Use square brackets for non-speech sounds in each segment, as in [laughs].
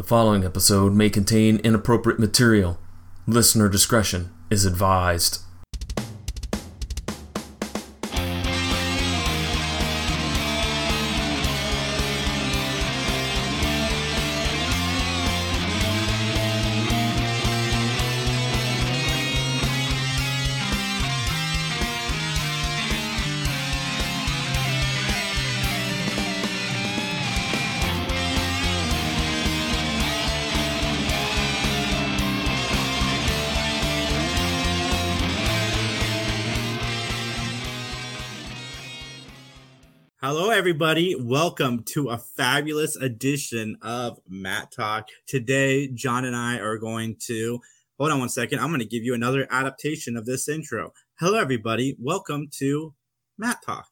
The following episode may contain inappropriate material. Listener discretion is advised. Everybody. Welcome to a fabulous edition of Matt Talk. Today, John and I are going to hold on one second. I'm going to give you another adaptation of this intro. Hello, everybody. Welcome to Matt Talk.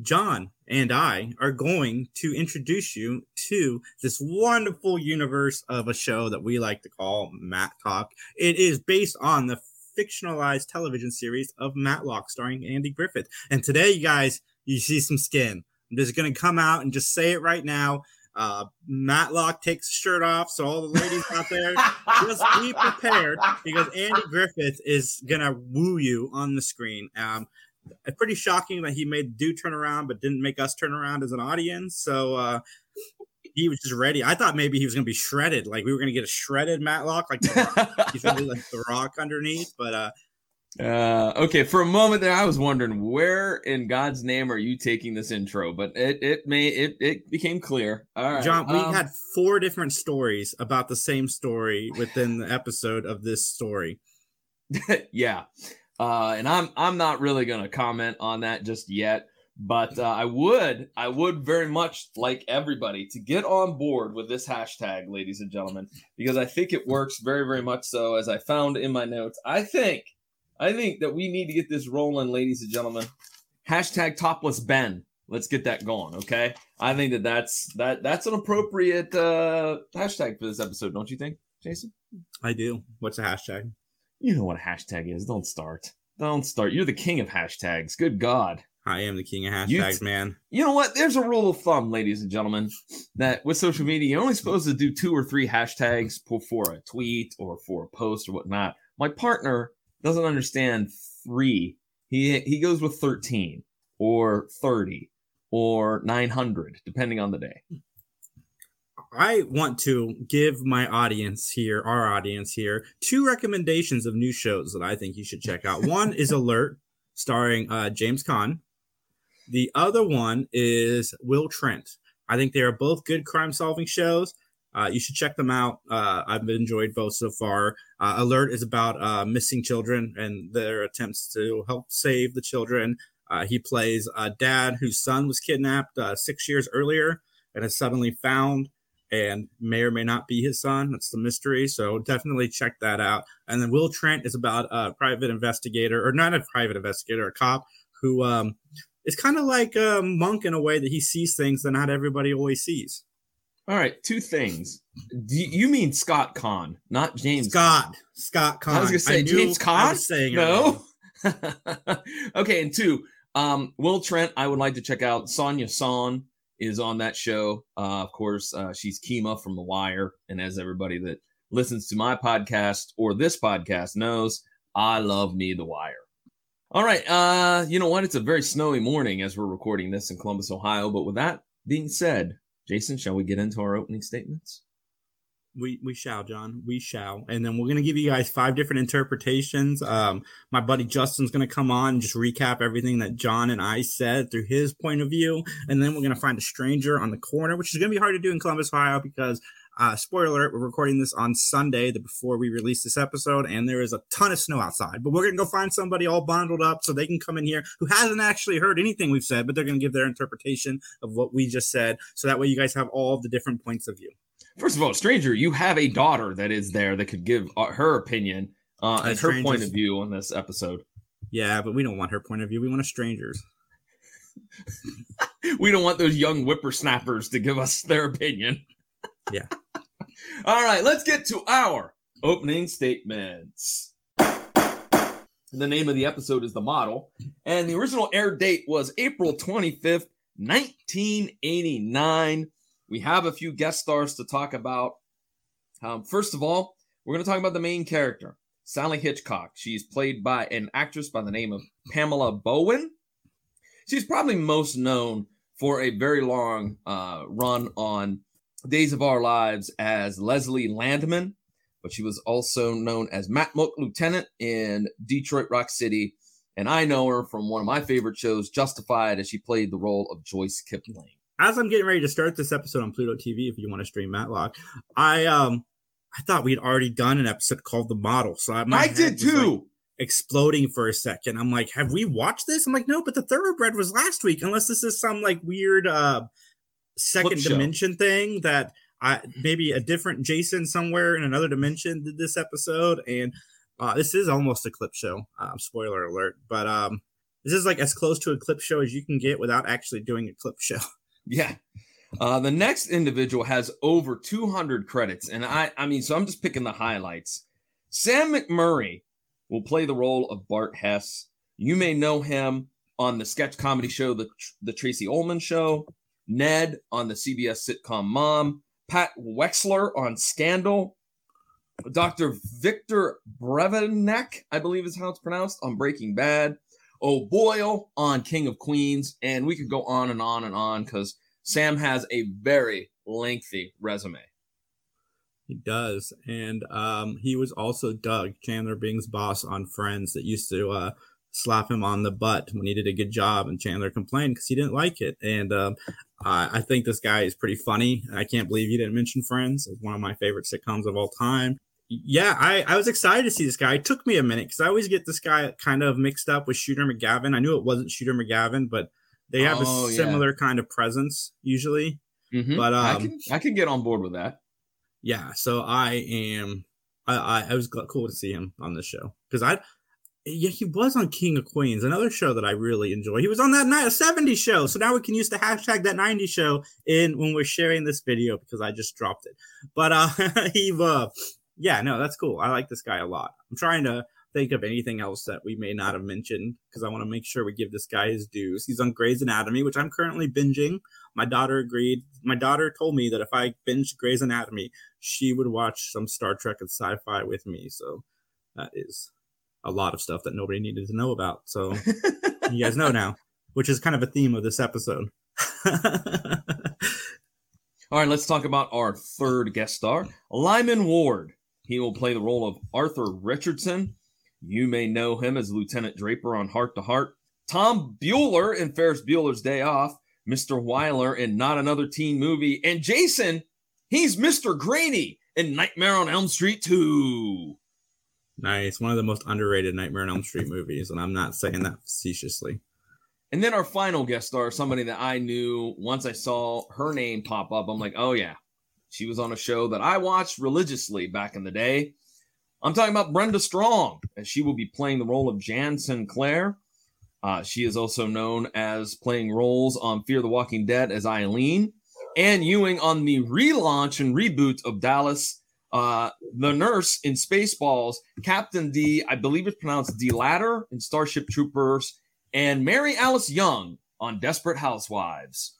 John and I are going to introduce you to this wonderful universe of a show that we like to call Matt Talk. It is based on the fictionalized television series of Matlock starring Andy Griffith. And today, you guys, you see some skin. I'm just gonna come out and just say it right now. Uh, Matlock takes his shirt off, so all the ladies out there, [laughs] just be prepared because Andy Griffith is gonna woo you on the screen. Um, pretty shocking that he made do turn around, but didn't make us turn around as an audience. So uh, he was just ready. I thought maybe he was gonna be shredded, like we were gonna get a shredded Matlock, like the, [laughs] he's gonna be like the Rock underneath. But uh, Uh, okay, for a moment there, I was wondering where in God's name are you taking this intro, but it it may it it became clear. All right, John, we um, had four different stories about the same story within the episode of this story. [laughs] yeah, uh, and I'm I'm not really gonna comment on that just yet, but uh, I would I would very much like everybody to get on board with this hashtag, ladies and gentlemen, because I think it works very very much so. As I found in my notes, I think I think that we need to get this rolling, ladies and gentlemen. Hashtag topless Ben. Let's get that going, okay? I think that that's that that's an appropriate uh, hashtag for this episode, don't you think, Jason? I do. What's the hashtag? You know what a hashtag is. Don't start. Don't start. You're the king of hashtags. Good God. I am the king of You hashtags, t- man. You know what? There's a rule of thumb, ladies and gentlemen, that with social media, you're only supposed to do two or three hashtags for, for a tweet or for a post or whatnot. My partner doesn't understand three. He he goes with 13 or 30 or 900, depending on the day. I want to give my audience here, our audience here, two recommendations of new shows that I think you should check out. One is [laughs] Alert, starring uh, James Caan. The other one is Will Trent. I think they are both good crime solving shows. Uh, you should check them out. Uh, I've enjoyed both so far. Uh, Alert is about uh, missing children and their attempts to help save the children. Uh, he plays a dad whose son was kidnapped uh, six years earlier and is suddenly found and may or may not be his son. That's the mystery. So definitely check that out. And then Will Trent is about a private investigator, or not a private investigator, a cop who um, is kind of like a monk in a way that he sees things that not everybody always sees. All right, two things. Do you you mean Scott Caan, not James Scott? Scott Caan. I was gonna say James was saying. No. [laughs] okay, and two, um, Will Trent, I would like to check out. Sonja Sohn is on that show. Uh, of course, uh, she's Kima from The Wire, and as everybody that listens to my podcast or this podcast knows, I love me The Wire. All right, uh, you know what? It's a very snowy morning as we're recording this in Columbus, Ohio. But with that being said, Jason, shall we get into our opening statements? We we shall, John. We shall. And then we're gonna give you guys five different interpretations. Um, my buddy Justin's gonna come on and just recap everything that John and I said through his point of view. And then we're gonna find a stranger on the corner, which is gonna be hard to do in Columbus, Ohio, because uh, spoiler alert, we're recording this on Sunday, the before we release this episode, and there is a ton of snow outside. But we're gonna go find somebody all bundled up so they can come in here who hasn't actually heard anything we've said, but they're gonna give their interpretation of what we just said. So that way you guys have all the different points of view. First of all, stranger, you have a daughter that is there that could give uh, her opinion uh, Uh, and her point of view on this episode. Yeah, but we don't want her point of view. We want a stranger's. [laughs] We don't want those young whippersnappers to give us their opinion. Yeah. [laughs] all right, let's get to our opening statements. The name of the episode is The Model, and the original air date was April 25th, 1989. We have a few guest stars to talk about. Um, first of all, we're going to talk about the main character, Sally Hitchcock. She's played by an actress by the name of Pamela Bowen. She's probably most known for a very long uh, run on Days of Our Lives as Leslie Landman, but she was also known as Matmuk Lieutenant in Detroit Rock City. And I know her from one of my favorite shows, Justified, as she played the role of Joyce Kipling. As I'm getting ready to start this episode on Pluto TV, if you want to stream Matlock, I um I thought we'd already done an episode called The Model. So I, I did too. Like exploding for a second. I'm like, have we watched this? I'm like, no, but the Thoroughbred was last week, unless this is some like weird uh second dimension thing that I maybe a different Jason somewhere in another dimension did this episode, and uh, this is almost a clip show. Um, spoiler alert, but um, this is like as close to a clip show as you can get without actually doing a clip show. [laughs] Yeah. Uh, the next individual has over 200 credits, and I, I mean, so I'm just picking the highlights. Sam McMurray will play the role of Bart Hess. You may know him on the sketch comedy show, the the Tracey Ullman Show. Ned on the CBS sitcom Mom. Pat Wexler on Scandal. Dr. Victor Bravenec, I believe is how it's pronounced, on Breaking Bad. O'Boyle on King of Queens. And we could go on and on and on because Sam has a very lengthy resume. He does. And um, he was also Doug, Chandler Bing's boss on Friends, that used to uh, slap him on the butt when he did a good job. And Chandler complained because he didn't like it. And um, I, I think this guy is pretty funny. I can't believe you didn't mention Friends. It's one of my favorite sitcoms of all time. Yeah, I, I was excited to see this guy. It took me a minute because I always get this guy kind of mixed up with Shooter McGavin. I knew it wasn't Shooter McGavin, but they have oh, a similar yeah. kind of presence usually. Mm-hmm. But um, I can I can get on board with that. Yeah, so I am. I I, I was cool to see him on this show because I yeah, he was on King of Queens, another show that I really enjoy. He was on that night 70 show. So now we can use the hashtag that 90 show in when we're sharing this video because I just dropped it. But uh [laughs] he uh yeah, no, that's cool. I like this guy a lot. I'm trying to think of anything else that we may not have mentioned because I want to make sure we give this guy his dues. He's on Grey's Anatomy, which I'm currently binging. My daughter agreed. My daughter told me that if I binged Grey's Anatomy, she would watch some Star Trek and sci-fi with me. So that is a lot of stuff that nobody needed to know about. So [laughs] you guys know now, which is kind of a theme of this episode. [laughs] All right, let's talk about our third guest star, Lyman Ward. He will play the role of Arthur Richardson. You may know him as Lieutenant Draper on Hart to Hart, Tom Bueller in Ferris Bueller's Day Off. Mr. Weiler in Not Another Teen Movie. And Jason, he's Mr. Graney in Nightmare on Elm Street 2. Nice. One of the most underrated Nightmare on Elm Street movies, and I'm not saying that facetiously. And then our final guest star, somebody that I knew once I saw her name pop up, I'm like, oh yeah, she was on a show that I watched religiously back in the day. I'm talking about Brenda Strong, and she will be playing the role of Jan Sinclair. Uh, she is also known as playing roles on Fear the Walking Dead as Eileen, and Ewing on the relaunch and reboot of Dallas uh, the nurse in Spaceballs, Captain D, I believe it's pronounced Deladier in Starship Troopers, and Mary Alice Young on Desperate Housewives.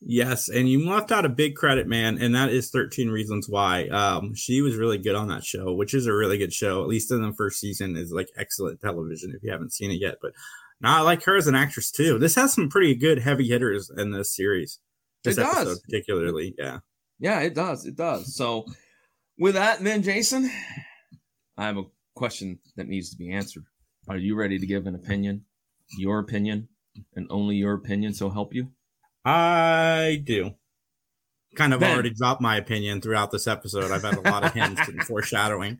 Yes, and you left out a big credit, man, and that is 13 Reasons Why. Um, she was really good on that show, which is a really good show, at least in the first season, is like excellent television if you haven't seen it yet. But now I like her as an actress too. This has some pretty good heavy hitters in this series. This it does. particularly, yeah. Yeah, it does. It does. So with that, then, Jason, I have a question that needs to be answered. Are you ready to give an opinion? Your opinion, and only your opinion, so help you? I do. Kind of ben. already dropped my opinion throughout this episode. I've had a lot of hints and [laughs] foreshadowing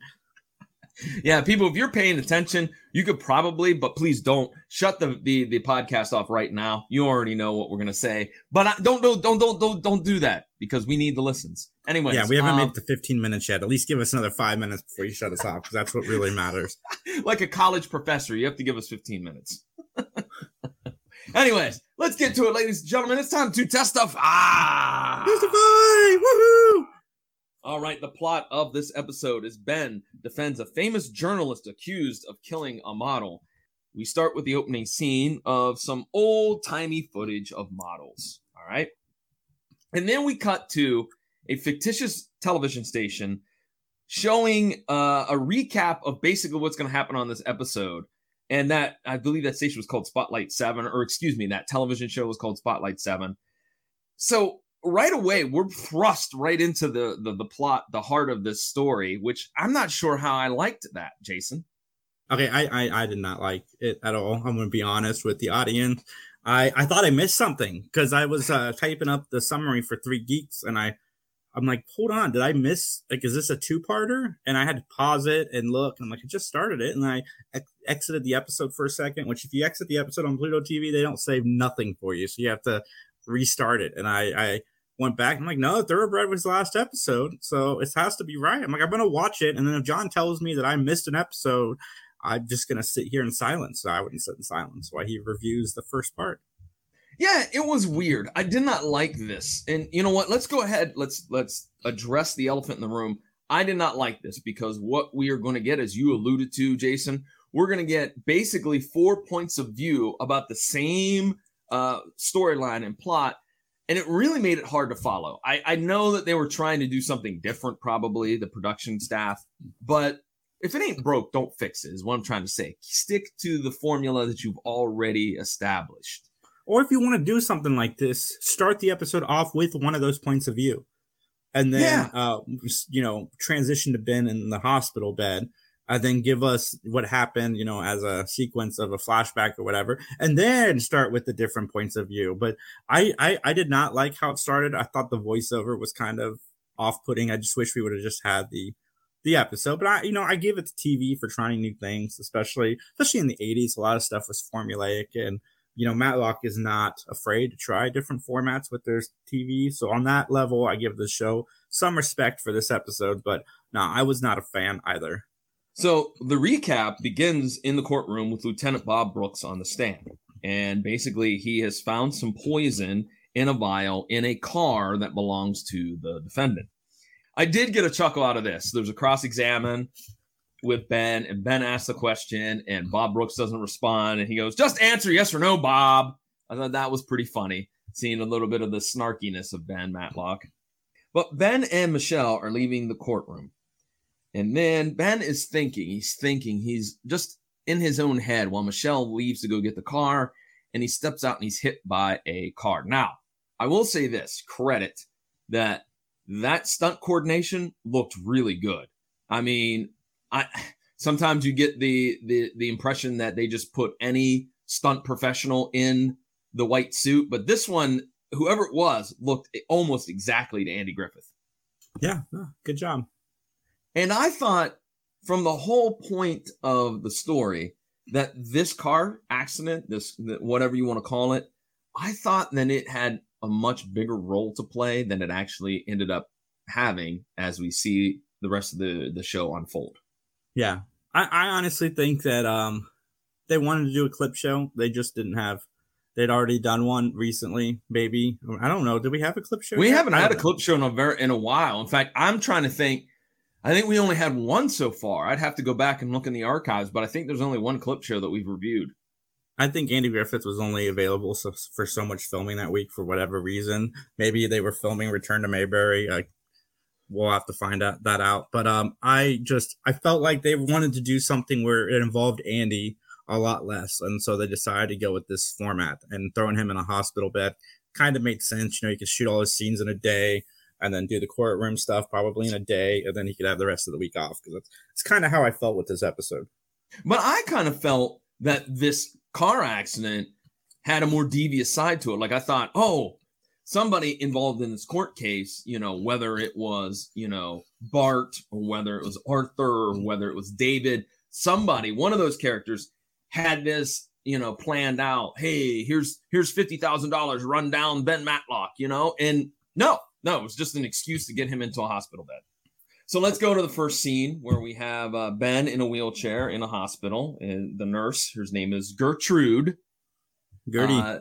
yeah, people, if you're paying attention, you could probably, but please don't shut the the, the podcast off right now. You already know what we're gonna say, but I, don't don't don't don't don't don't do that because we need the listens. Anyway, yeah, we haven't um, made it to 15 minutes yet. At least give us another five minutes before you shut us off because that's what really matters. [laughs] like a college professor, you have to give us 15 minutes. [laughs] Anyways, let's get to it, ladies and gentlemen. It's time to testify. Testify! Woohoo! All right, the plot of this episode is Ben defends a famous journalist accused of killing a model. We start with the opening scene of some old timey footage of models. All right. And then we cut to a fictitious television station showing uh, a recap of basically what's going to happen on this episode. And that I believe that station was called Spotlight 7, or excuse me, that television show was called Spotlight 7. So right away, we're thrust right into the, the the plot, the heart of this story, which I'm not sure how I liked that, Jason. Okay, I, I, I did not like it at all. I'm to be honest with the audience. I, I thought I missed something because I was uh, typing up the summary for Three Geeks and I I'm like, hold on, did I miss? Like, is this a two parter? And I had to pause it and look. And i'm like, I just started it, and I ex- exited the episode for a second. Which, if you exit the episode on Pluto TV, they don't save nothing for you, so you have to restart it. And I, I went back. I'm like, no, Thoroughbred was the last episode, so it has to be right. I'm like, I'm gonna watch it, and then if John tells me that I missed an episode, I'm just gonna sit here in silence. So I wouldn't sit in silence while he reviews the first part. Yeah, it was weird. I did not like this. And you know what? Let's go ahead. Let's let's address the elephant in the room. I did not like this because what we are going to get, as you alluded to, Jason, we're going to get basically four points of view about the same uh, storyline and plot. And it really made it hard to follow. I, I know that they were trying to do something different, probably the production staff, but if it ain't broke, don't fix it, is what I'm trying to say. Stick to the formula that you've already established. Or if you want to do something like this, start the episode off with one of those points of view. And then, Yeah. uh, you know, transition to Ben in the hospital bed. And then give us what happened, you know, as a sequence of a flashback or whatever, and then start with the different points of view. But I, I, I did not like how it started. I thought the voiceover was kind of off-putting. I just wish we would have just had the, the episode. But I, you know, I give it to TV for trying new things, especially, especially in the '80s. A lot of stuff was formulaic, and you know, Matlock is not afraid to try different formats with their TV. So on that level, I give the show some respect for this episode, but no, I was not a fan either. So the recap begins in the courtroom with Lieutenant Bob Brooks on the stand. And basically, he has found some poison in a vial in a car that belongs to the defendant. I did get a chuckle out of this. There's a cross examine with Ben, and Ben asks the question, and Bob Brooks doesn't respond. And he goes, Just answer yes or no, Bob. I thought that was pretty funny, seeing a little bit of the snarkiness of Ben Matlock. But Ben and Michelle are leaving the courtroom. And then Ben is thinking, he's thinking, he's just in his own head while Michelle leaves to go get the car and he steps out and he's hit by a car. Now, I will say this credit that that stunt coordination looked really good. I mean, I sometimes you get the the the impression that they just put any stunt professional in the white suit, but this one, whoever it was, looked almost exactly to Andy Griffith. Yeah, good job. And I thought from the whole point of the story that this car accident, this whatever you want to call it, I thought that it had a much bigger role to play than it actually ended up having as we see the rest of the, the show unfold. Yeah, I, I honestly think that um they wanted to do a clip show. They just didn't have. They'd already done one recently, maybe. I don't know. Did we have a clip show? We yet? haven't had a clip show in a very in a while. In fact, I'm trying to think. I think we only had one so far. I'd have to go back and look in the archives, but I think there's only one clip show that we've reviewed. I think Andy Griffith was only available so, for so much filming that week for whatever reason. Maybe they were filming Return to Mayberry. Like, we'll have to find out that out. But um, I just I felt like they wanted to do something where it involved Andy a lot less, and so they decided to go with this format and throwing him in a hospital bed kind of made sense. You know, you could shoot all his scenes in a day and then do the courtroom stuff probably in a day, and then he could have the rest of the week off because that's it's kind of how I felt with this episode. But I kind of felt that this car accident had a more devious side to it. Like I thought, oh, somebody involved in this court case, you know, whether it was, you know, Bart or whether it was Arthur or whether it was David, somebody, one of those characters had this, you know, planned out. Hey, here's here's fifty thousand dollars, run down Ben Matlock, you know, and no, no, it was just an excuse to get him into a hospital bed. So let's go to the first scene where we have uh, Ben in a wheelchair in a hospital. And the nurse, whose name is Gertrude. Gertie, Uh,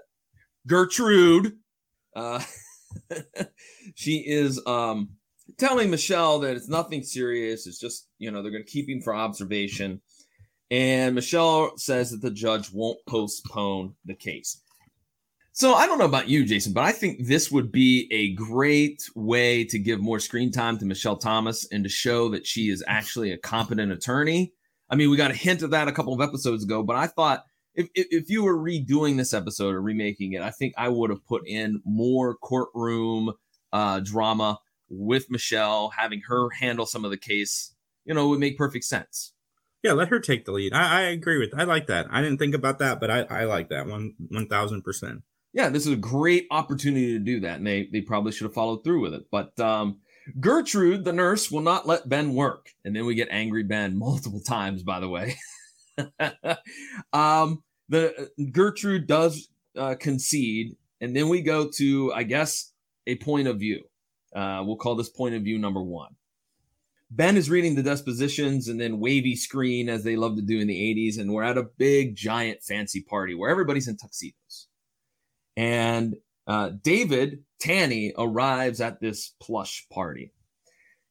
Gertrude. Uh, [laughs] she is um, telling Michelle that it's nothing serious. It's just, you know, they're going to keep him for observation. And Michelle says that the judge won't postpone the case. So I don't know about you, Jason, but I think this would be a great way to give more screen time to Michelle Thomas and to show that she is actually a competent attorney. I mean, we got a hint of that a couple of episodes ago, but I thought if, if, if you were redoing this episode or remaking it, I think I would have put in more courtroom uh, drama with Michelle, having her handle some of the case. You know, would make perfect sense. Yeah, let her take the lead. I, I agree with. I like that. I didn't think about that, but I, I like that one one thousand percent. Yeah, this is a great opportunity to do that, and they they probably should have followed through with it. But um, Gertrude, the nurse, will not let Ben work, and then we get angry Ben [laughs] multiple times. By the way, [laughs] um, the Gertrude does uh, concede, and then we go to, I guess, a point of view. Uh, we'll call this point of view number one. Ben is reading the dispositions and then wavy screen as they love to do in the 80s, and we're at a big, giant, fancy party where everybody's in tuxedos. And uh, David Tanny arrives at this plush party.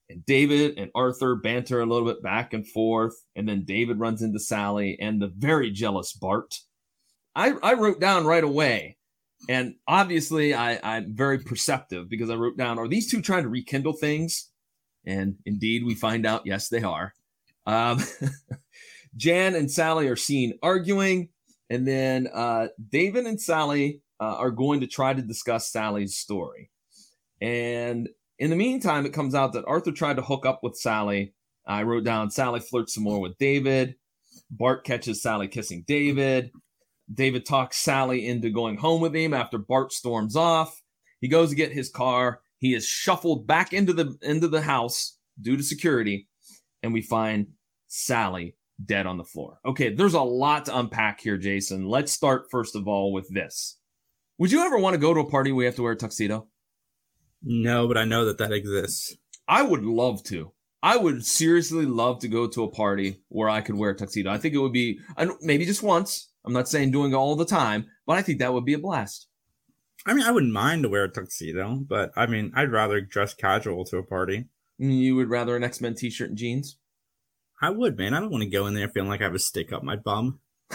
And David and Arthur banter a little bit back and forth. And then David runs into Sally and the very jealous Bart. I, I wrote down right away, and obviously I, I'm very perceptive because I wrote down, are these two trying to rekindle things? And indeed, we find out, yes, they are. Um, [laughs] Jan and Sally are seen arguing. And then uh, David and Sally uh, are going to try to discuss Sally's story. And in the meantime, it comes out that Arthur tried to hook up with Sally. I wrote down Sally flirts some more with David. Bart catches Sally kissing David. David talks Sally into going home with him after Bart storms off. He goes to get his car. He is shuffled back into the into the house due to security, and we find Sally dead on the floor. Okay, there's a lot to unpack here, Jason. Let's start first of all with this. Would you ever want to go to a party where you have to wear a tuxedo? No, but I know that that exists. I would love to. I would seriously love to go to a party where I could wear a tuxedo. I think it would be maybe just once. I'm not saying doing it all the time, but I think that would be a blast. I mean, I wouldn't mind to wear a tuxedo, but I mean, I'd rather dress casual to a party. You would rather an X Men t shirt and jeans? I would, man. I don't want to go in there feeling like I have a stick up my bum. [laughs]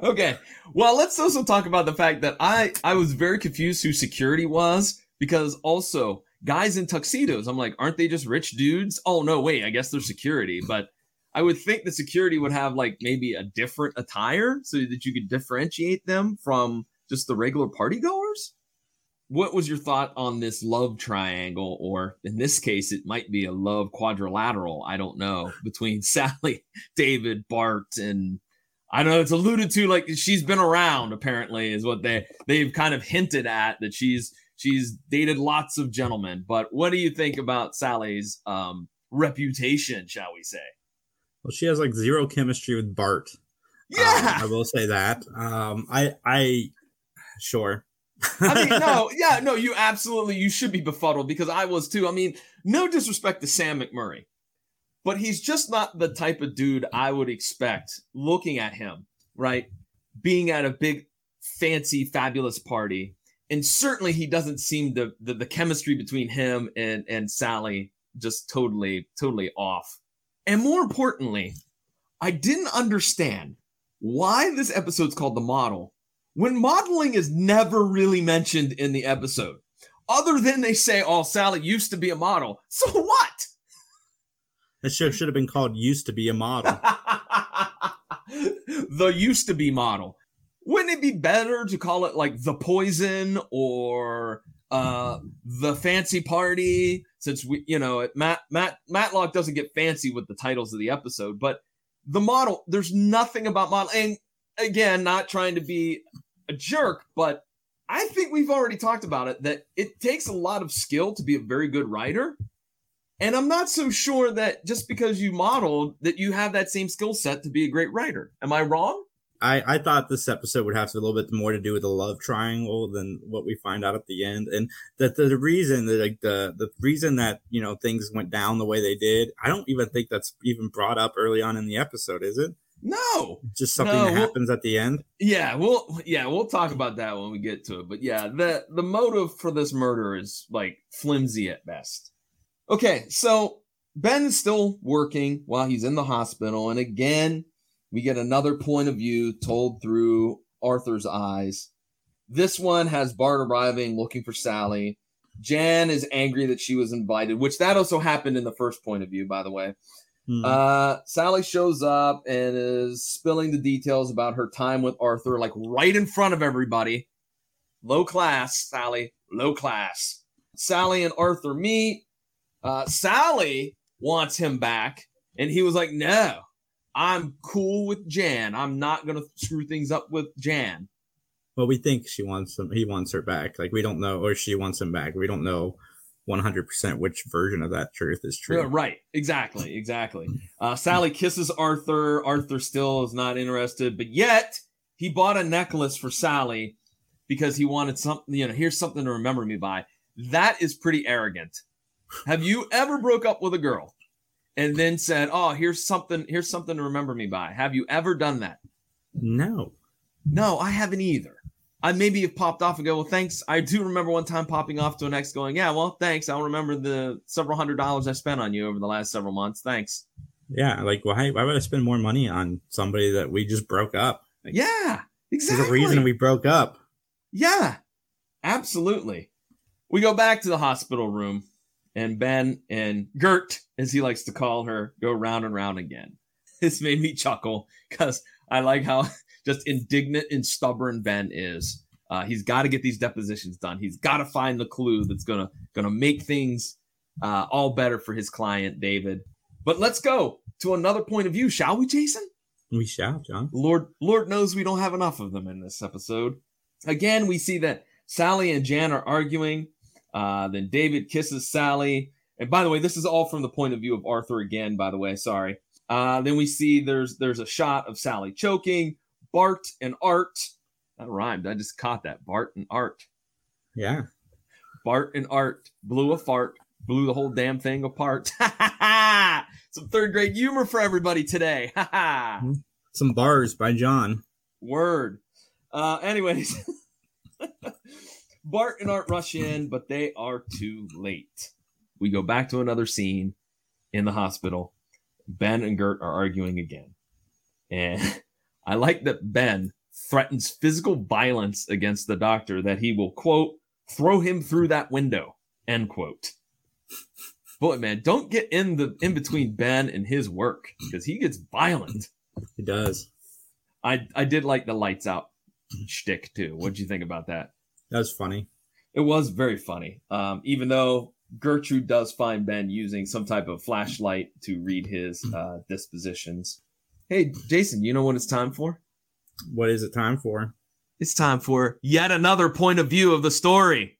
[laughs] okay. Well, let's also talk about the fact that I I was very confused who security was because also guys in tuxedos, I'm like, aren't they just rich dudes? Oh no, wait, I guess they're security, but I would think the security would have like maybe a different attire so that you could differentiate them from just the regular party goers. What was your thought on this love triangle, or in this case, it might be a love quadrilateral? I don't know between [laughs] Sally, David, Bart, and I know it's alluded to like she's been around. Apparently, is what they they've kind of hinted at that she's she's dated lots of gentlemen. But what do you think about Sally's um, reputation? Shall we say? Well, she has like zero chemistry with Bart. Yeah, um, I will say that. Um, I I sure. I mean, no, [laughs] yeah, no, you absolutely you should be befuddled because I was too. I mean, no disrespect to Sam McMurray but he's just not the type of dude I would expect looking at him, right? Being at a big, fancy, fabulous party. And certainly he doesn't seem the, the chemistry between him and, and Sally just totally, totally off. And more importantly, I didn't understand why this episode's called The Model when modeling is never really mentioned in the episode. Other than they say, oh, Sally used to be a model. So [laughs] what? That show should have been called "Used to Be a Model." [laughs] the used to be model. Wouldn't it be better to call it like the poison or uh the fancy party? Since we, you know, Matt Matt Matlock doesn't get fancy with the titles of the episode, but the model. There's nothing about model, and again, not trying to be a jerk, but I think we've already talked about it that it takes a lot of skill to be a very good writer. And I'm not so sure that just because you modeled that you have that same skill set to be a great writer. Am I wrong? I, I thought this episode would have a little bit more to do with the love triangle than what we find out at the end, and that the, the reason that like the the reason that you know things went down the way they did, I don't even think that's even brought up early on in the episode, is it? No, just something no, that happens we'll, at the end. Yeah, we'll yeah we'll talk about that when we get to it. But yeah, the the motive for this murder is like flimsy at best. Okay, so Ben's still working while he's in the hospital. And again, we get another point of view told through Arthur's eyes. This one has Bart arriving looking for Sally. Jan is angry that she was invited, which that also happened in the first point of view, by the way. Hmm. Uh, Sally shows up and is spilling the details about her time with Arthur, like right in front of everybody. Low class, Sally, low class. Sally and Arthur meet. Uh, Sally wants him back, and he was like, No, I'm cool with Jan. I'm not going to screw things up with Jan. well, we think she wants him. He wants her back. Like we don't know, or she wants him back. We don't know 100 percent which version of that truth is true. Yeah, right. Exactly. Exactly. Uh, Sally kisses Arthur. Arthur still is not interested, but yet he bought a necklace for Sally because he wanted something, you know, here's something to remember me by. That is pretty arrogant. Have you ever broke up with a girl and then said, "Oh, here's something, here's something to remember me by"? Have you ever done that? No. No, I haven't either. I maybe have popped off and go, well, thanks. I do remember one time popping off to an ex going, yeah, well, thanks. I'll remember the several hundred dollars I spent on you over the last several months. Thanks. Yeah. Like why? Why would I spend more money on somebody that we just broke up? Yeah, exactly. There's a reason we broke up. Yeah, absolutely. We go back to the hospital room, and Ben and Gert, as he likes to call her, go round and round again. [laughs] This made me chuckle because I like how [laughs] just indignant and stubborn Ben is. Uh, he's got to get these depositions done. He's got to find the clue that's gonna gonna make things uh, all better for his client David. But let's go to another point of view, shall we, Jason? We shall, John. Lord Lord knows we don't have enough of them in this episode. Again, we see that Sally and Jan are arguing. Uh, then David kisses Sally. And by the way, this is all from the point of view of Arthur again, by the way, sorry. Uh, then we see there's there's a shot of Sally choking, Bart and Art. That rhymed. I just caught that. Bart and Art. Yeah. Bart and Art blew a fart, blew the whole damn thing apart. [laughs] Some third grade humor for everybody today. [laughs] Some bars by John. Word. Uh, anyways, [laughs] Bart and Art rush in, but they are too late. We go back to another scene in the hospital. Ben and Gert are arguing again. And [laughs] I like that Ben threatens physical violence against the doctor that he will, quote, throw him through that window, end quote. Boy, man, don't get in the in between Ben and his work because he gets violent. He does. I I did like the lights out shtick too. What'd you think about that? That was funny. It was very funny. Um, even though Gertrude does find Ben using some type of flashlight to read his uh, dispositions. Hey, Jason, you know what it's time for? What is it time for? It's time for yet another point of view of the story.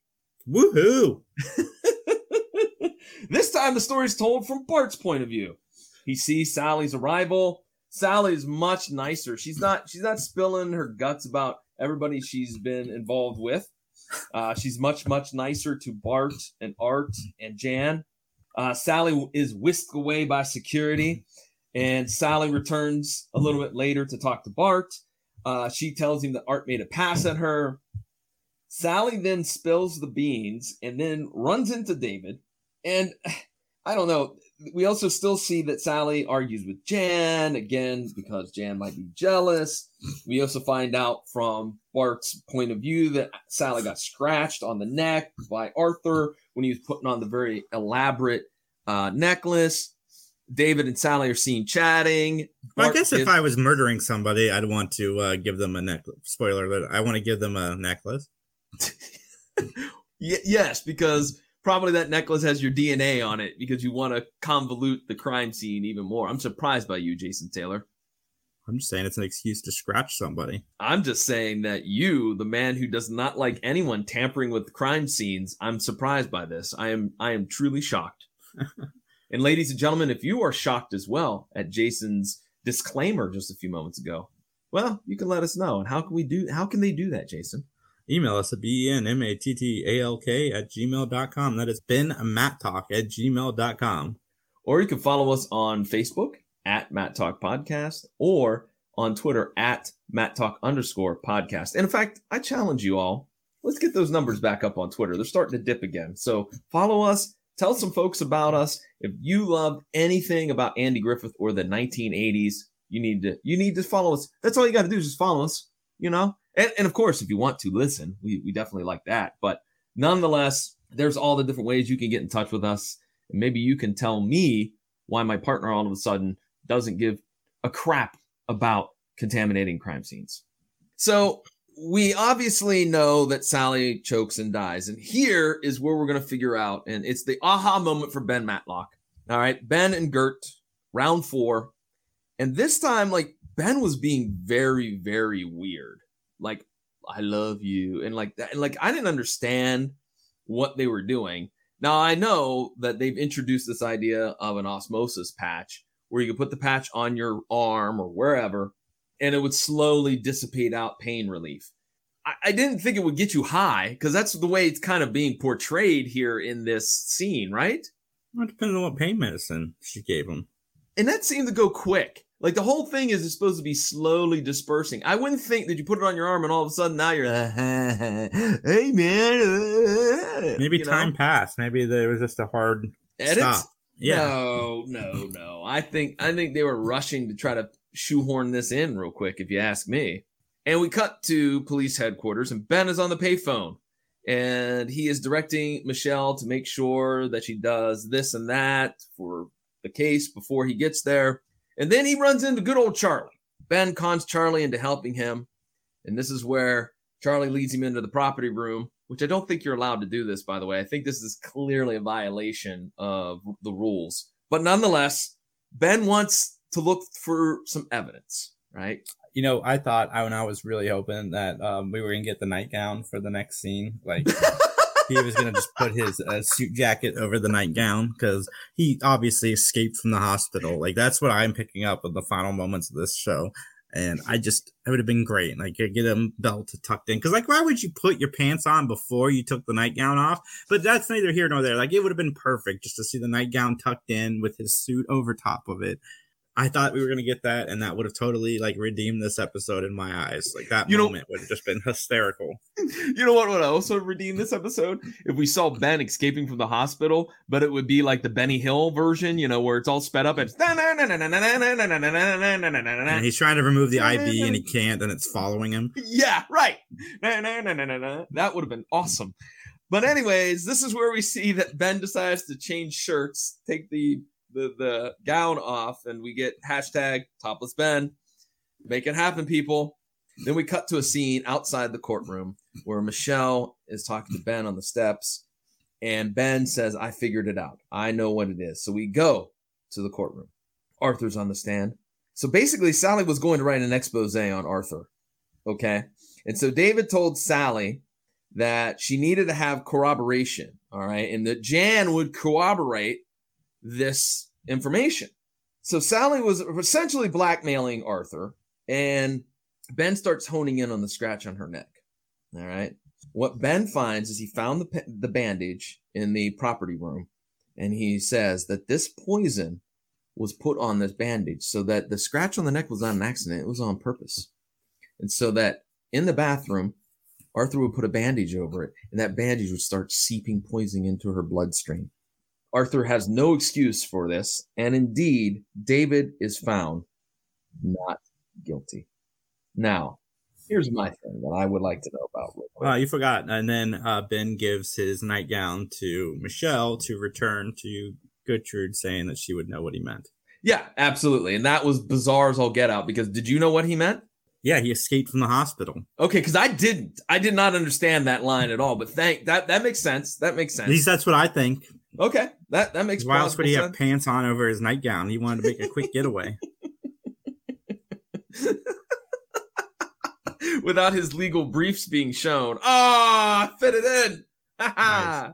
Woohoo! [laughs] this time the story's told from Bart's point of view. He sees Sally's arrival. Sally is much nicer. She's not she's not spilling her guts about everybody she's been involved with. Uh, she's much much nicer to Bart and Art and Jan. Uh, Sally is whisked away by security, and Sally returns a little bit later to talk to Bart. Uh, she tells him that Art made a pass at her. Sally then spills the beans and then runs into David. And [sighs] I don't know. We also still see that Sally argues with Jan again because Jan might be jealous. We also find out from Bart's point of view that Sally got scratched on the neck by Arthur when he was putting on the very elaborate uh, necklace. David and Sally are seen chatting. Well, I guess if gives- I was murdering somebody, I'd want to uh, give them a necklace. Spoiler alert! I want to give them a necklace. [laughs] Y- yes, because probably that necklace has your DNA on it because you want to convolute the crime scene even more. I'm surprised by you, Jason Taylor. I'm just saying it's an excuse to scratch somebody. I'm just saying that you, the man who does not like anyone tampering with crime scenes, I'm surprised by this. I am I am truly shocked. [laughs] and ladies and gentlemen, if you are shocked as well at Jason's disclaimer just a few moments ago, well, you can let us know. And how can we do how can they do that, Jason? Email us at b-e-n-m-a-t-t-a-l-k at gmail.com. That is benmattalk at gmail.com. Or you can follow us on Facebook at Matt Talk Podcast or on Twitter at Matt Talk underscore podcast. And in fact, I challenge you all. Let's get those numbers back up on Twitter. They're starting to dip again. So follow us. Tell some folks about us. If you love anything about Andy Griffith or the 1980s, you need to you need to follow us. That's all you got to do is just follow us. You know, And, and of course, if you want to listen, we, we definitely like that. But nonetheless, there's all the different ways you can get in touch with us. And maybe you can tell me why my partner all of a sudden doesn't give a crap about contaminating crime scenes. So we obviously know that Sally chokes and dies. And here is where we're going to figure out. And it's the aha moment for Ben Matlock. All right. Ben and Gert, round four. And this time, like, Ben was being very, very weird. Like, I love you. And like that. And like, I didn't understand what they were doing. Now, I know that they've introduced this idea of an osmosis patch where you can put the patch on your arm or wherever and it would slowly dissipate out pain relief. I, I didn't think it would get you high because that's the way it's kind of being portrayed here in this scene, right? Well, it depends on what pain medicine she gave him. And that seemed to go quick. Like the whole thing is supposed to be slowly dispersing. I wouldn't think that you put it on your arm and all of a sudden now you're, [laughs] hey man. Maybe you time know? passed. Maybe there was just a hard Edit? stop. Yeah. No, no, no. I think I think they were rushing to try to shoehorn this in real quick, if you ask me. And we cut to police headquarters, and Ben is on the payphone, and he is directing Michelle to make sure that she does this and that for the case before he gets there. And then he runs into good old Charlie. Ben cons Charlie into helping him, and this is where Charlie leads him into the property room, which I don't think you're allowed to do this, by the way. I think this is clearly a violation of the rules. But nonetheless, Ben wants to look for some evidence, right? You know, I thought I when I was really hoping that um, we were gonna get the nightgown for the next scene. Like [laughs] he was gonna just put his uh, suit jacket over the nightgown because he obviously escaped from the hospital. Like that's what I'm picking up with the final moments of this show. And I just, it would have been great. Like, get him belt tucked in. Cause, like, why would you put your pants on before you took the nightgown off? But that's neither here nor there. Like, it would have been perfect just to see the nightgown tucked in with his suit over top of it. I thought we were gonna get that, and that would have totally like redeemed this episode in my eyes. Like that You moment would have just been hysterical. [laughs] You know what would also redeem this episode? If we saw Ben escaping from the hospital, but it would be like the Benny Hill version, you know, where it's all sped up and And he's trying to remove the IV and he can't, and it's following him. Yeah, right. Na, na, na, na, na, na. That would have been awesome. But anyways, this is where we see that Ben decides to change shirts, take the the the gown off, and we get hashtag topless Ben. Make it happen, people. Then we cut to a scene outside the courtroom where Michelle is talking to Ben on the steps, and Ben says, I figured it out. I know what it is. So we go to the courtroom. Arthur's on the stand. So basically, Sally was going to write an expose on Arthur. Okay. And so David told Sally that she needed to have corroboration. All right. And that Jan would corroborate this information. So Sally was essentially blackmailing Arthur, and Ben starts honing in on the scratch on her neck. All right. What Ben finds is he found the, the bandage in the property room, and he says that this poison was put on this bandage so that the scratch on the neck was not an accident, it was on purpose. And so that in the bathroom, Arthur would put a bandage over it, and that bandage would start seeping poison into her bloodstream. Arthur has no excuse for this, and indeed, David is found not guilty. Now, here's my thing that I would like to know about. quick. Wow, you forgot. And then uh, Ben gives his nightgown to Michelle to return to Gertrude, saying that she would know what he meant. Yeah, absolutely. And that was bizarre as all get out because did you know what he meant? Yeah, he escaped from the hospital. Okay, because I didn't. I did not understand that line at all. But thank that that makes sense. That makes sense. At least that's what I think. Okay, that that makes sense. Why else would he have pants on over his nightgown? He wanted to make a quick [laughs] getaway. [laughs] without his legal briefs being shown. Ah, fit it in. Nice.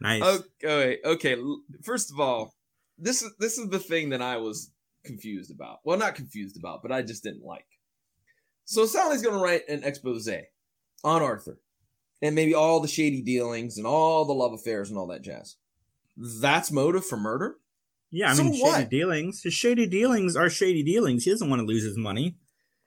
Nice. okay, okay. First of all, this is this is the thing that I was confused about. Well, not confused about, but I just didn't like. So Sally's going to write an expose on Arthur and maybe all the shady dealings and all the love affairs and all that jazz. That's motive for murder? Yeah, I So mean, shady dealings. His shady dealings are shady dealings. He doesn't want to lose his money.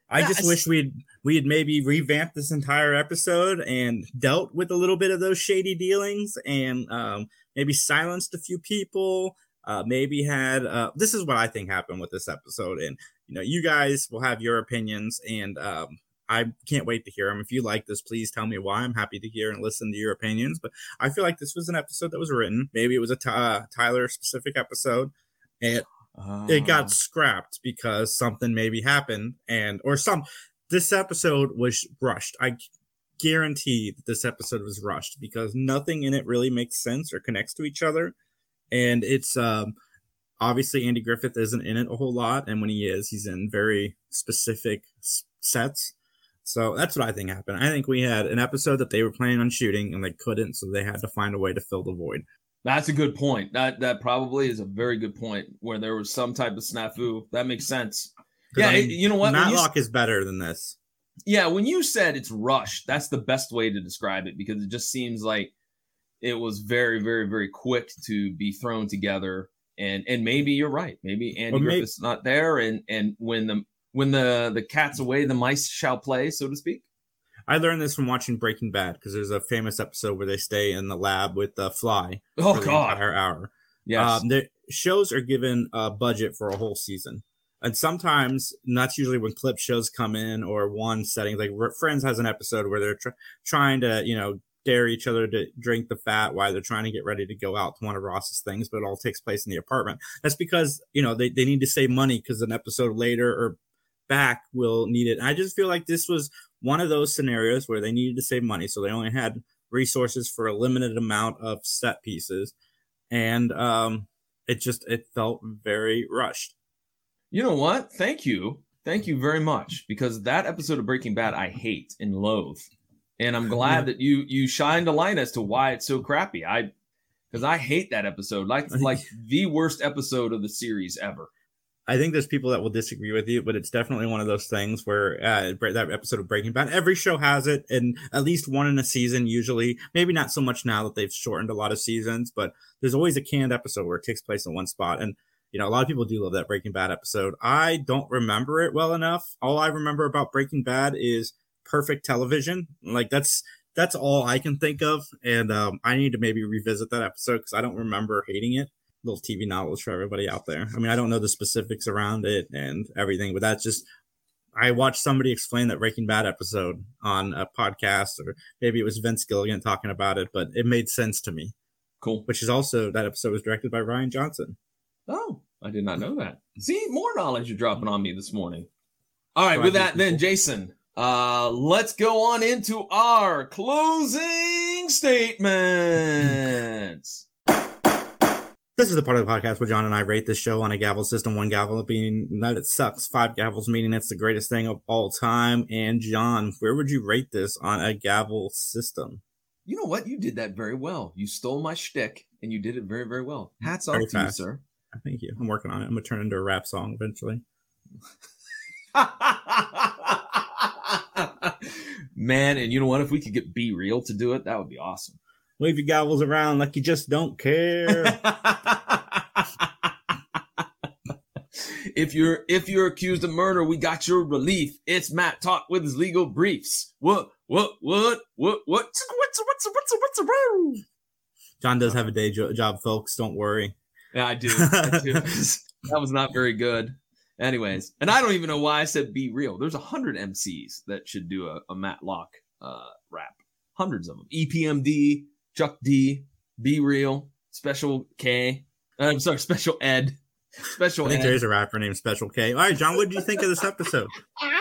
I Yeah, just it's- wish we'd we had maybe revamped this entire episode and dealt with a little bit of those shady dealings and um, maybe silenced a few people. Uh, maybe had uh, this is what I think happened with this episode, and you know, you guys will have your opinions, and um, I can't wait to hear them. If you like this, please tell me why. I'm happy to hear and listen to your opinions. But I feel like this was an episode that was written. Maybe it was a uh, Tyler specific episode, and it got Oh. scrapped because something maybe happened, and or some. This episode was rushed. I guarantee that this episode was rushed because nothing in it really makes sense or connects to each other, and it's um obviously Andy Griffith isn't in it a whole lot, and when he is, he's in very specific sets. So that's what I think happened. I think we had an episode that they were planning on shooting and they couldn't, so they had to find a way to fill the void. That's a good point. That that probably is a very good point where there was some type of snafu. That makes sense. Yeah, I mean, you know what? When you, Matlock is better than this. yeah, when you said it's rushed, that's the best way to describe it because it just seems like it was very, very, very quick to be thrown together. And and maybe you're right. Maybe Andy Griffith's not there, and and when the when the the cat's away, the mice shall play, so to speak. I learned this from watching Breaking Bad because there's a famous episode where they stay in the lab with the fly Oh for the God, entire hour. yes. Um, the shows are given a budget for a whole season. And sometimes, and that's usually when clip shows come in or one setting. Like Friends has an episode where they're tr- trying to, you know, dare each other to drink the fat while they're trying to get ready to go out to one of Ross's things, but it all takes place in the apartment. That's because, you know, they, they need to save money because an episode later or back will need it. I just feel like this was one of those scenarios where they needed to save money. So they only had resources for a limited amount of set pieces. And, um, it just it felt very rushed. You know what? Thank you. Thank you very much because that episode of Breaking Bad I hate and loathe. And I'm glad that you you shined a light as to why it's so crappy. I because I hate that episode. Like [laughs] like the worst episode of the series ever. I think there's people that will disagree with you, but it's definitely one of those things where uh, that episode of Breaking Bad, every show has it, and at least one in a season. Usually, maybe not so much now that they've shortened a lot of seasons, but there's always a canned episode where it takes place in one spot. And you know, a lot of people do love that Breaking Bad episode. I don't remember it well enough. All I remember about Breaking Bad is perfect television. Like that's that's all I can think of, and um, I need to maybe revisit that episode because I don't remember hating it little TV knowledge for everybody out there. I mean, I don't know the specifics around it and everything, but that's just I watched somebody explain that Breaking Bad episode on a podcast, or maybe it was Vince Gilligan talking about it, but it made sense to me. Cool. Which is also that episode was directed by Rian Johnson. Oh, I did not know that. See, more knowledge you're dropping on me this morning. All right, Glad with that, then, Jason, uh, let's go on into our closing statements. This is the part of the podcast where John and I rate this show on a gavel system. One gavel being that it sucks, five gavels meaning it's the greatest thing of all time. And John, where would you rate this on a gavel system? You know what? You did that very well. You stole my shtick, and you did it very, very well. Hats off Very to fast. you, sir. Thank you. I'm working on it. I'm gonna turn it into a rap song eventually. [laughs] Man, and you know what? If we could get B-Real to do it, that would be awesome. Wave your gavels around like you just don't care. [laughs] if you're if you're accused of murder, we got your relief. It's Matt Talk with his legal briefs. What what what what what what's what's what's what's what's what's John does have a day jo- job, folks. Don't worry. Yeah, I do. [laughs] I do. that was not very good. Anyways, and I don't even know why I said B-Real. There's a hundred MCs that should do a, a Matlock uh, rap. Hundreds of them. EPMD, Chuck D, B-Real, Special K. uh, I'm sorry, Special Ed. Special I think Ed. there is a rapper named Special K. All right, John, what did you think of this episode? [laughs] uh,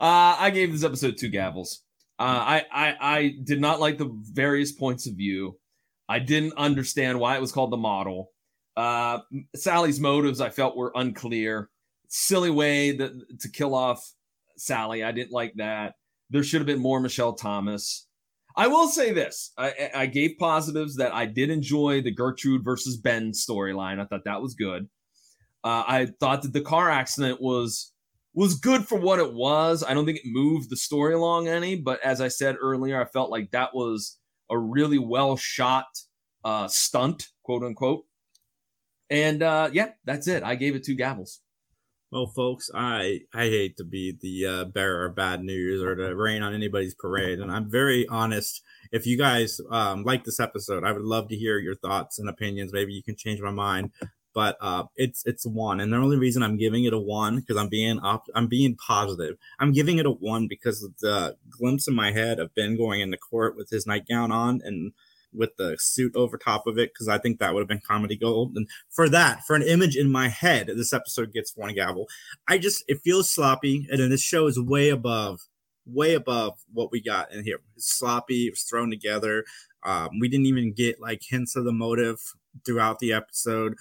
I gave this episode two gavels. Uh, I, I I did not like the various points of view. I didn't understand why it was called the model. Uh, Sally's motives I felt were unclear. Silly way that, to kill off Sally. I didn't like that. There should have been more Michelle Thomas. I will say this: I, I gave positives that I did enjoy the Gertrude versus Ben storyline. I thought that was good. Uh, I thought that the car accident was was good for what it was. I don't think it moved the story along any, but as I said earlier, I felt like that was a really well shot uh, stunt, quote unquote. And uh, yeah, that's it. I gave it two gavels. Well, folks, I I hate to be the uh, bearer of bad news or to rain on anybody's parade, and I'm very honest. If you guys um, like this episode, I would love to hear your thoughts and opinions. Maybe you can change my mind. but uh, it's it's one, and the only reason I'm giving it a one because I'm being op- I'm being positive. I'm giving it a one because of the glimpse in my head of Ben going into court with his nightgown on and with the suit over top of it because I think that would have been comedy gold. And for that, for an image in my head, this episode gets one gavel. I just it feels sloppy, and then this show is way above, way above what we got in here. It's sloppy. It was thrown together. Um, we didn't even get like hints of the motive throughout the episode.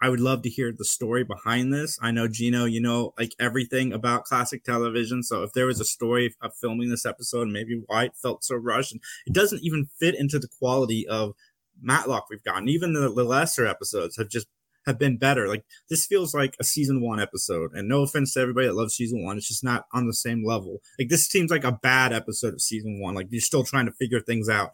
I would love to hear the story behind this. I know Gino, you know like everything about classic television. So if there was a story of filming this episode, maybe why it felt so rushed, and it doesn't even fit into the quality of Matlock we've gotten. Even the, the lesser episodes have just have been better. Like this feels like a season one episode. And no offense to everybody that loves season one, it's just not on the same level. Like this seems like a bad episode of season one. Like you're still trying to figure things out.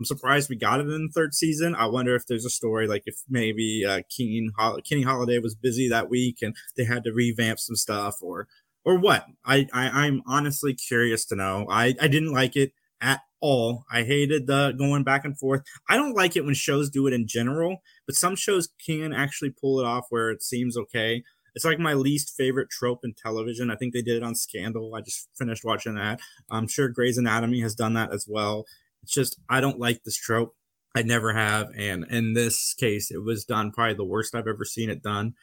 I'm surprised we got it in the third season. I wonder if there's a story like if maybe uh, Keen Hol- Kene Holliday was busy that week and they had to revamp some stuff or or what. I, I I'm honestly curious to know. I I didn't like it at all. I hated the going back and forth. I don't like it when shows do it in general, but some shows can actually pull it off where it seems okay. It's like my least favorite trope in television. I think they did it on Scandal. I just finished watching that. I'm sure Grey's Anatomy has done that as well. It's just I don't like this trope. I never have, and in this case, it was done probably the worst I've ever seen it done.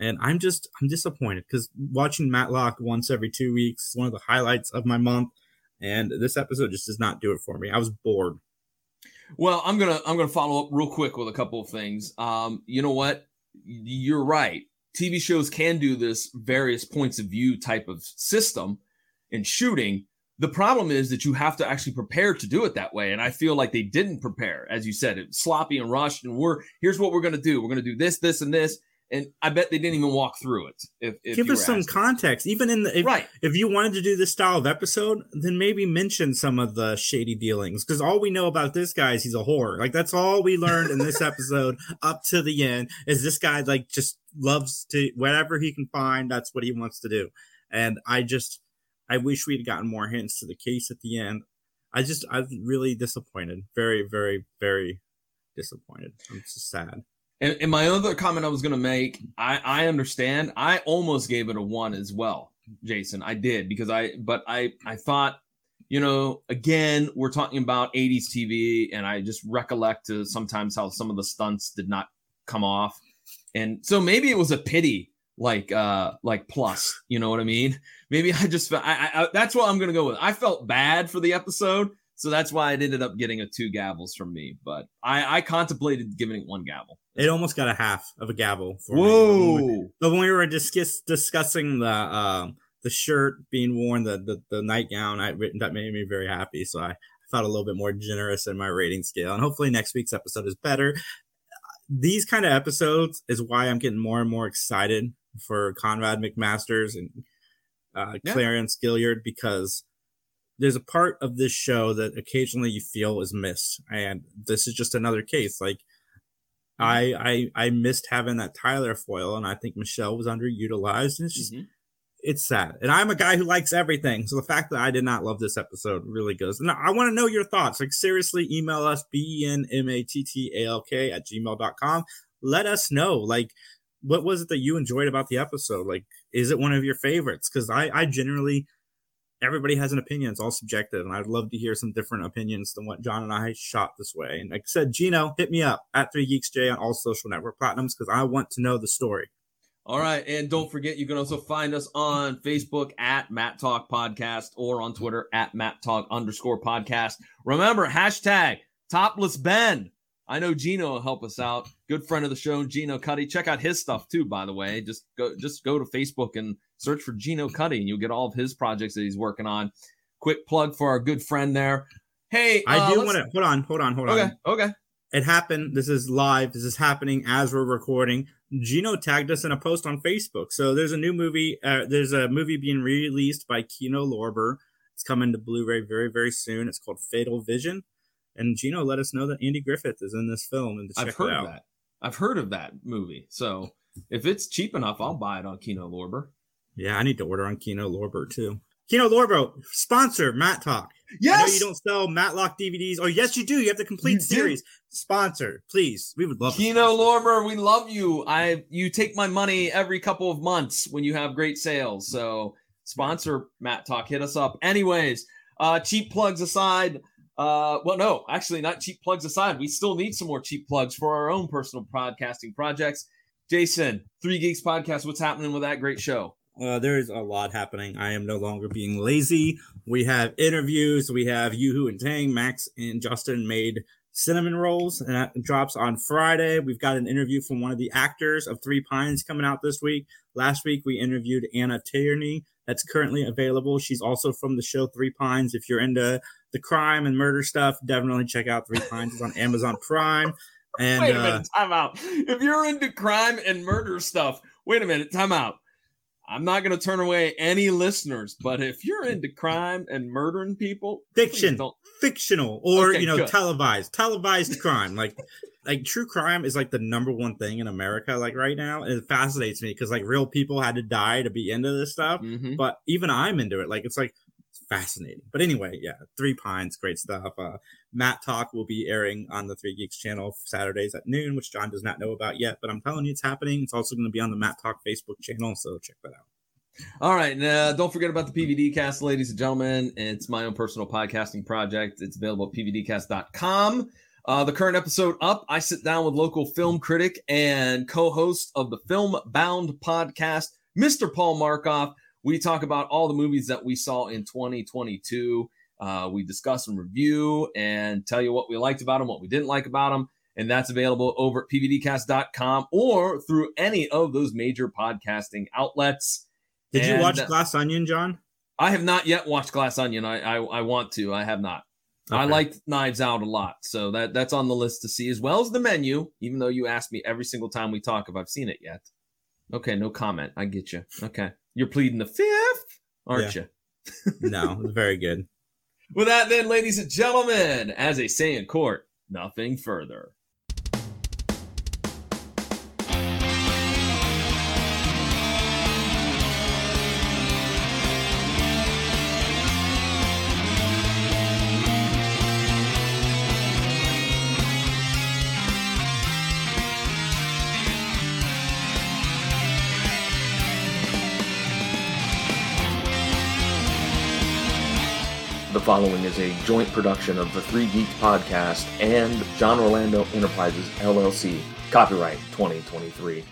And I'm just I'm disappointed because watching Matlock once every two weeks is one of the highlights of my month, and this episode just does not do it for me. I was bored. Well, I'm gonna I'm gonna follow up real quick with a couple of things. Um, you know what? You're right. TV shows can do this various points of view type of system in shooting, the problem is that you have to actually prepare to do it that way. And I feel like they didn't prepare. As you said, it's sloppy and rushed. And we're here's what we're gonna do. We're gonna do this, this, and this. And I bet they didn't even walk through it. If, if Give us some asking. context. Even in the if, right. if you wanted to do this style of episode, then maybe mention some of the shady dealings. Because all we know about this guy is he's a whore. Like that's all we learned in this [laughs] episode up to the end is this guy like just loves to whatever he can find, that's what he wants to do. And I just I wish we'd gotten more hints to the case at the end. I just I'm really disappointed. Very, very, very disappointed. I'm just sad. And, and my other comment I was gonna make, I I understand. I almost gave it a one as well, Jason. I did because I, but I I thought, you know, again we're talking about '80s TV, and I just recollect to sometimes how some of the stunts did not come off, and so maybe it was a pity like uh like plus you know what i mean maybe i just I, I, that's what i'm gonna go with i felt bad for the episode so that's why it ended up getting a two gavels from me but i i contemplated giving it one gavel It almost got a half of a gavel. For whoa Me. But when we were discuss, discussing the um, the shirt being worn, the the, the nightgown, I that made me very happy. So I felt a little bit more generous in my rating scale, and hopefully next week's episode is better. These kind of episodes is why I'm getting more and more excited for Conrad McMasters and uh, Yeah. Clarence Gilyard because there's a part of this show that occasionally you feel is missed, and this is just another case. Like I I I missed having that Tyler foil, and I think Michelle was underutilized. And it's just Mhm. it's sad. And I'm a guy who likes everything, so the fact that I did not love this episode really goes. And I want to know your thoughts. Like seriously, email us b e n m a t t a l k at gmail.com. Let us know like what was it that you enjoyed about the episode? Like, is it one of your favorites? Because I I generally everybody has an opinion. It's all subjective, and I'd love to hear some different opinions than what John and I shot this way. And like I said, Gino, hit me up at Three Geeks J on all social network platinums because I want to know the story. All right. And don't forget, you can also find us on Facebook at Matt Talk Podcast or on Twitter at Matt Talk underscore podcast. Remember, hashtag topless Ben. I know Gino will help us out. Good friend of the show, Gino Cuddy. Check out his stuff too, by the way. Just go just go to Facebook and search for Gino Cuddy and you'll get all of his projects that he's working on. Quick plug for our good friend there. Hey, I uh, do want to hold on, hold on, hold Okay, on. Okay, okay. It happened. This is live. This is happening as we're recording. Gino tagged us in a post on Facebook. So there's a new movie. Uh, there's a movie being released by Kino Lorber. It's coming to Blu-ray very, very soon. It's called Fatal Vision. And Gino let us know that Andy Griffith is in this film and to check I've heard it out. of that. I've heard of that movie. So if it's cheap enough, I'll buy it on Kino Lorber. Yeah, I need to order on Kino Lorber too. Kino Lorber, sponsor Matt Talk. I know Yes. you don't sell Matlock DVDs. Oh, yes, you do. You have the complete You do. series. Sponsor, please. We would love. Kino. Lorber, we love you. I you take my money every couple of months when you have great sales. So sponsor Matt Talk, hit us up. Anyways, uh cheap plugs aside. Uh well no, actually not cheap plugs aside. We still need some more cheap plugs for our own personal podcasting projects. Jason, Three Geeks Podcast, what's happening with that great show? Uh, there is a lot happening. I am no longer being lazy. We have interviews. We have Yoo-Hoo and Tang. Max and Justin made cinnamon rolls, and that drops on Friday. We've got an interview from one of the actors of Three Pines coming out this week. Last week we interviewed Anna Tierney. That's currently available. She's also from the show Three Pines. If you're into the crime and murder stuff, definitely check out Three Pines. It's on Amazon Prime. And wait a uh, minute, time out. If you're into crime and murder stuff, wait a minute, time out. I'm not going to turn away any listeners, but if you're into crime and murdering people, Fiction. fictional or Okay, you know good. televised televised crime like like true crime is like the number one thing in america like right now and it fascinates me because like real people had to die to be into this stuff Mhm. but even i'm into it like it's like it's fascinating but anyway yeah three pines great stuff uh matt talk will be airing on the three geeks channel saturdays at noon which john does not know about yet but i'm telling you it's happening it's also going to be on the matt talk facebook channel so check that out All right. Now, don't forget about the PVD cast, ladies and gentlemen. It's my own personal podcasting project. It's available at pvdcast.com. Uh, the current episode up, I sit down with local film critic and co host of the Film Bound podcast, Mr. Paul Markoff. We talk about all the movies that we saw in 2022. Uh, we discuss and review and tell you what we liked about them, what we didn't like about them. And that's available over at pvdcast.com or through any of those major podcasting outlets. did you watch glass onion john I have not yet watched Glass Onion. I I, I want to. I have not. I Okay. liked Knives Out a lot, so that that's on the list to see as well as the menu. Even though you ask me every single time we talk if I've seen it yet. Okay, no comment. I get you. Okay, you're pleading the fifth, aren't you? [laughs] [laughs] no very good With that, then, ladies and gentlemen, as they say in court, nothing further. Following is a joint production of the Three Geeks Podcast and John Orlando Enterprises LLC. Copyright 2023.